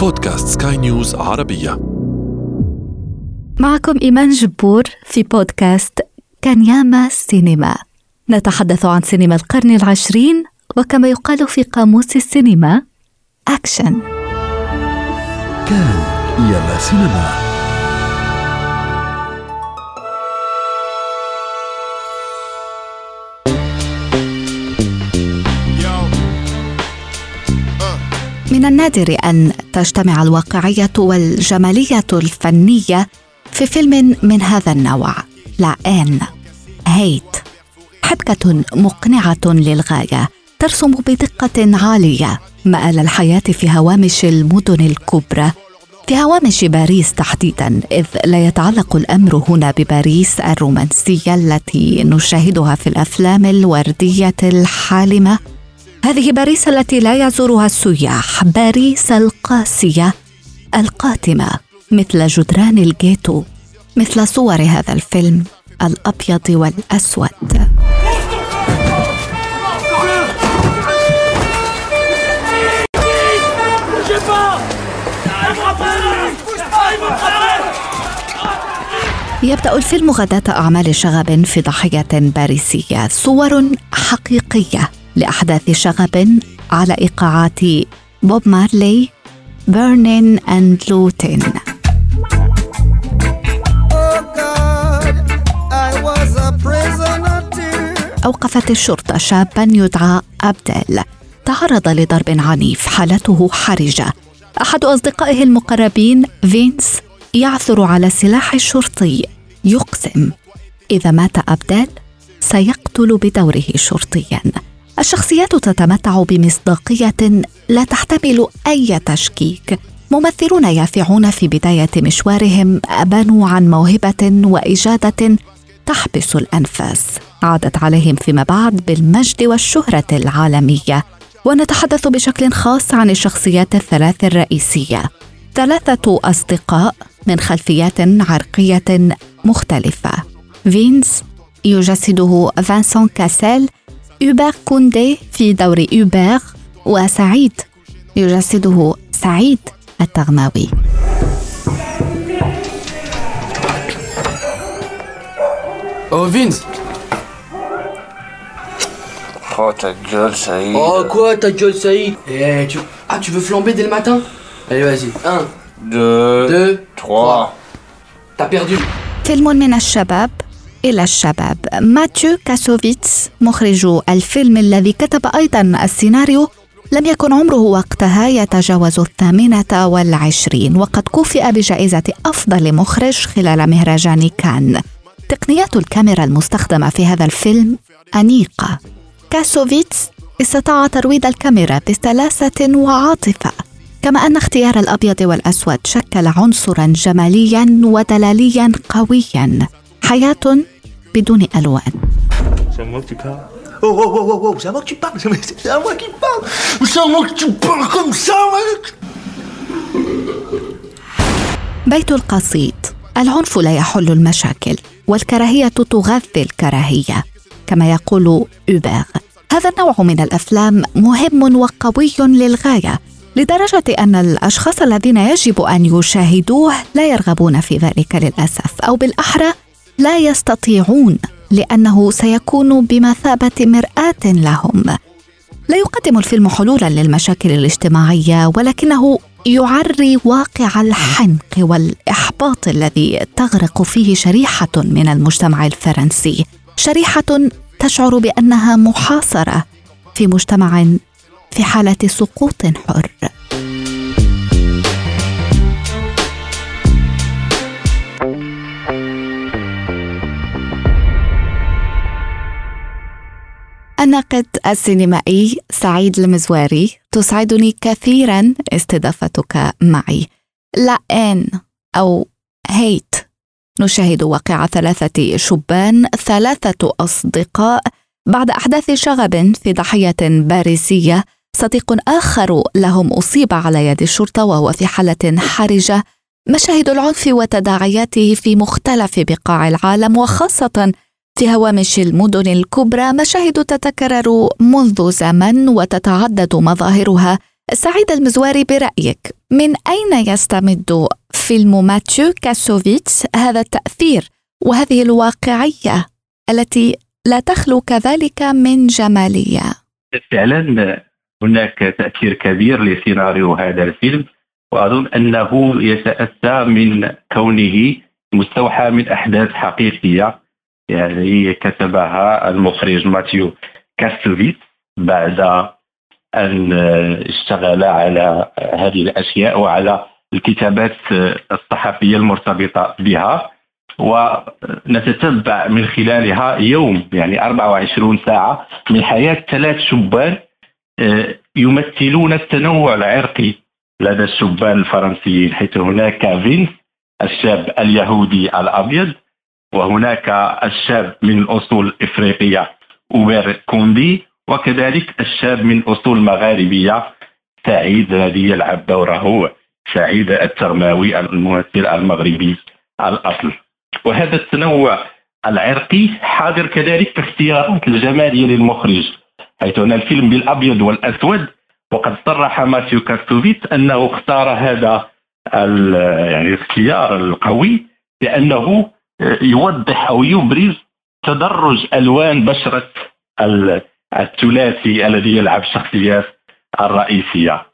بودكاست سكاي نيوز عربية. معكم إيمان جبور في بودكاست كان ياما سينما. نتحدث عن سينما القرن العشرين وكما يقال في قاموس السينما. أكشن كان ياما سينما. النادر أن تجتمع الواقعية والجمالية الفنية في فيلم من هذا النوع لا آن هيت. حبكة مقنعة للغاية ترسم بدقة عالية مآل الحياة في هوامش المدن الكبرى. في هوامش باريس تحديدا إذ لا يتعلق الأمر هنا بباريس الرومانسية التي نشاهدها في الأفلام الوردية الحالمة. هذه باريس التي لا يزورها السياح. باريس القاسية القاتمة مثل جدران الجيتو مثل صور هذا الفيلم الأبيض والأسود. يبدأ الفيلم غداة أعمال شغب في ضحيه باريسية. صور حقيقية. لأحداث شغب على إيقاعات بوب مارلي Burnin' and Lootin' أوقفت الشرطة شابا يدعى عبدل تعرض لضرب عنيف حالته حرجة. أحد أصدقائه المقربين فينس يعثر على سلاح الشرطي يقسم. إذا مات أبدل سيقتل بدوره شرطيا. الشخصيات تتمتع بمصداقية لا تحتمل أي تشكيك. ممثلون يافعون في بداية مشوارهم أبانوا عن موهبة وإجادة تحبس الأنفاس. عادت عليهم فيما بعد بالمجد والشهرة العالمية. ونتحدث بشكل خاص عن الشخصيات الثلاث الرئيسية. ثلاثة أصدقاء من خلفيات عرقية مختلفة. فينز يجسده فانسون كاسيل أوبر كوندي في دور أوبر وسعيد يجسده سعيد التغماوي Oh Vince Oh ta gueule Saïd Oh quoi ta gueule Saïd Eh tu... Ah tu veux flamber dès le matin Allez vas-y 1 2 2 3 T'as perdu فيلم من الشباب إلى الشباب. ماتيو كاسوفيتس مخرج الفيلم الذي كتب أيضا السيناريو لم يكن عمره وقتها يتجاوز الثامنة والعشرين وقد كوفئ بجائزة أفضل مخرج خلال مهرجان كان. تقنيات الكاميرا المستخدمة في هذا الفيلم أنيقة. كاسوفيتس استطاع ترويض الكاميرا بسلاسة وعاطفة كما أن اختيار الأبيض والأسود شكل عنصرا جماليا ودلاليا قويا. حياة بدون ألوان. بيت القصيد. العنف لا يحل المشاكل والكراهية تغذي الكراهية كما يقول أوبر. هذا النوع من الأفلام مهم وقوي للغاية لدرجة أن الأشخاص الذين يجب أن يشاهدوه لا يرغبون في ذلك للأسف أو بالأحرى لا يستطيعون لأنه سيكون بمثابة مرآة لهم. لا يقدم الفيلم حلولا للمشاكل الاجتماعية ولكنه يعري واقع الحنق والإحباط الذي تغرق فيه شريحة من المجتمع الفرنسي. شريحة تشعر بأنها محاصرة في مجتمع في حالة سقوط حر. الناقد السينمائي سعيد المزواري تسعدني كثيرا استضافتك معي. لا إن أو هيت. نشاهد واقع ثلاثة شبان ثلاثة أصدقاء بعد أحداث شغب في ضحية باريسية. صديق آخر لهم أصيب على يد الشرطة وهو في حالة حرجة. مشاهد العنف وتداعياته في مختلف بقاع العالم وخاصة في هوامش المدن الكبرى مشاهد تتكرر منذ زمن وتتعدد مظاهرها. سعيد المزواري برأيك من أين يستمد فيلم ماتيو كاسوفيتس هذا التأثير وهذه الواقعية التي لا تخلو كذلك من جمالية؟ فعلا هناك تأثير كبير لسيناريو هذا الفيلم وأظن أنه يتأتى من كونه مستوحى من أحداث حقيقية. يعني كتبها المخرج ماتيو كاستوفيت بعد أن اشتغل على هذه الأشياء وعلى الكتابات الصحفية المرتبطة بها ونتتبع من خلالها يوم يعني 24 ساعة من حياة ثلاث شبان آه، يمثلون التنوع العرقي لدى الشبان الفرنسيين حيث هناك فينس الشاب اليهودي الأبيض وهناك الشاب من أصول إفريقية أوبر كوندي وكذلك الشاب من أصول مغاربية. سعيد الذي يلعب دوره سعيد الترماوي الممثل المغربي الأصل. وهذا التنوع العرقي حاضر كذلك في اختيارات الجمالية للمخرج حيث أن الفيلم بالأبيض والأسود وقد صرح ماتيو كاستوفيت أنه اختار هذا يعني الاختيار القوي لأنه يوضح أو يبرز تدرج ألوان بشرة الثلاثي الذي يلعب الشخصيات الرئيسية.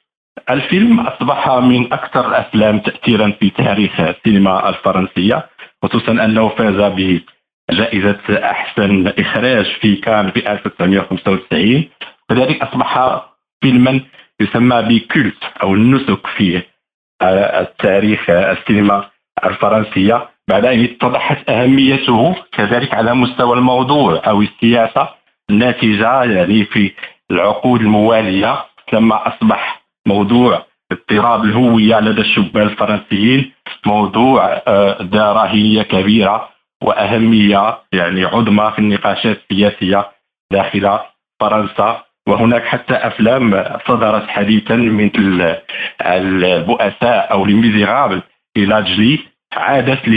الفيلم أصبح من أكثر الأفلام تاثيرا في تاريخ السينما الفرنسية خصوصا أنه فاز بجائزة أحسن إخراج في كان في 1995 كذلك أصبح فيلما يسمى بكولت أو النسك في التاريخ السينما الفرنسية بعد أن اتضحت أهميته كذلك على مستوى الموضوع أو السياسة الناتجة يعني في العقود الموالية لما أصبح موضوع اضطراب الهوية لدى الشبان الفرنسيين موضوع آه، ذا راهيه كبيرة وأهمية يعني عظمى في النقاشات السياسية داخل فرنسا. وهناك حتى أفلام صدرت حديثا من البؤساء أو لميزيرابل لاجلي عادت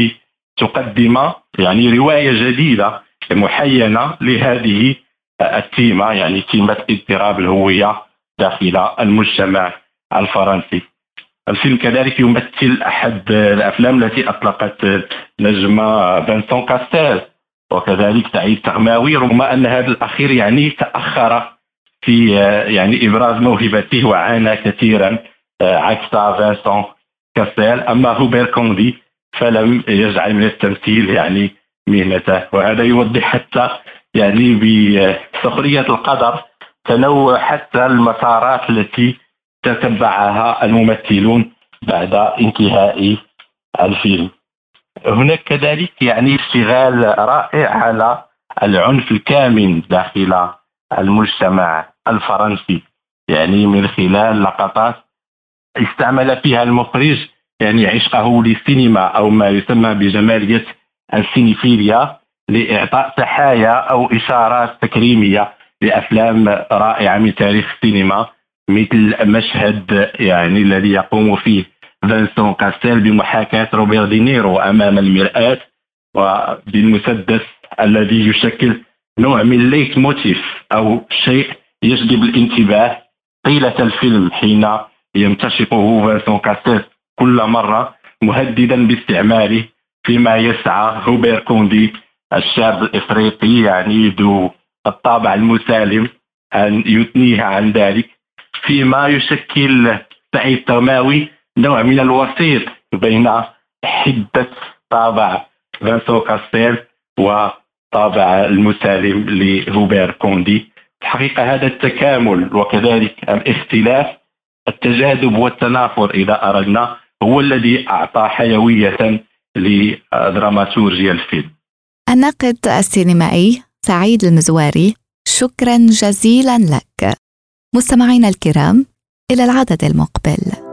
لتقدم يعني رواية جديدة محينه لهذه التيمة يعني تيمة اضطراب الهوية داخل المجتمع الفرنسي. الفيلم كذلك يمثل أحد الأفلام التي أطلقت نجمة فانسون كاسيل وكذلك سعيد تغماوي رغم أن هذا الأخير يعني تأخر في يعني إبراز موهبته وعانى كثيرا عكس فانسون كاسيل. أما هوبر كوندي فلم يجعل من التمثيل يعني مهنته وهذا يوضح حتى يعني بسخرية القدر تنوع حتى المسارات التي تتبعها الممثلون بعد انتهاء الفيلم. هناك كذلك يعني اشتغال رائع على العنف الكامن داخل المجتمع الفرنسي يعني من خلال لقطات استعمل فيها المخرج يعني عشقه للسينما أو ما يسمى بجماليه السينيفيليا لإعطاء تحايا أو إشارات تكريمية لأفلام رائعة من تاريخ السينما مثل مشهد يعني الذي يقوم فيه فانسون كاسيل بمحاكاة روبير دينيرو أمام المرآة وبالمسدس الذي يشكل نوع من ال leitmotiv أو شيء يجلب الانتباه. طيلة الفيلم حين يمتشقه فانسون كاسيل. كل مرة مهددا باستعماله فيما يسعى هوبير كوندي الشاب الإفريقي يعني ذو الطابع المسالم أن يثنيه عن ذلك فيما يشكل سعيد تغماوي نوع من الوسيط بين حدة طابع فانسون كاسيل وطابع المسالم لهوبير كوندي. الحقيقة هذا التكامل وكذلك الاختلاف التجاذب والتنافر إذا أردنا هو الذي أعطى حيوية لدراماتورجيا الفيلم. الناقد السينمائي سعيد المزواري شكرا جزيلا لك. مستمعينا الكرام إلى العدد المقبل.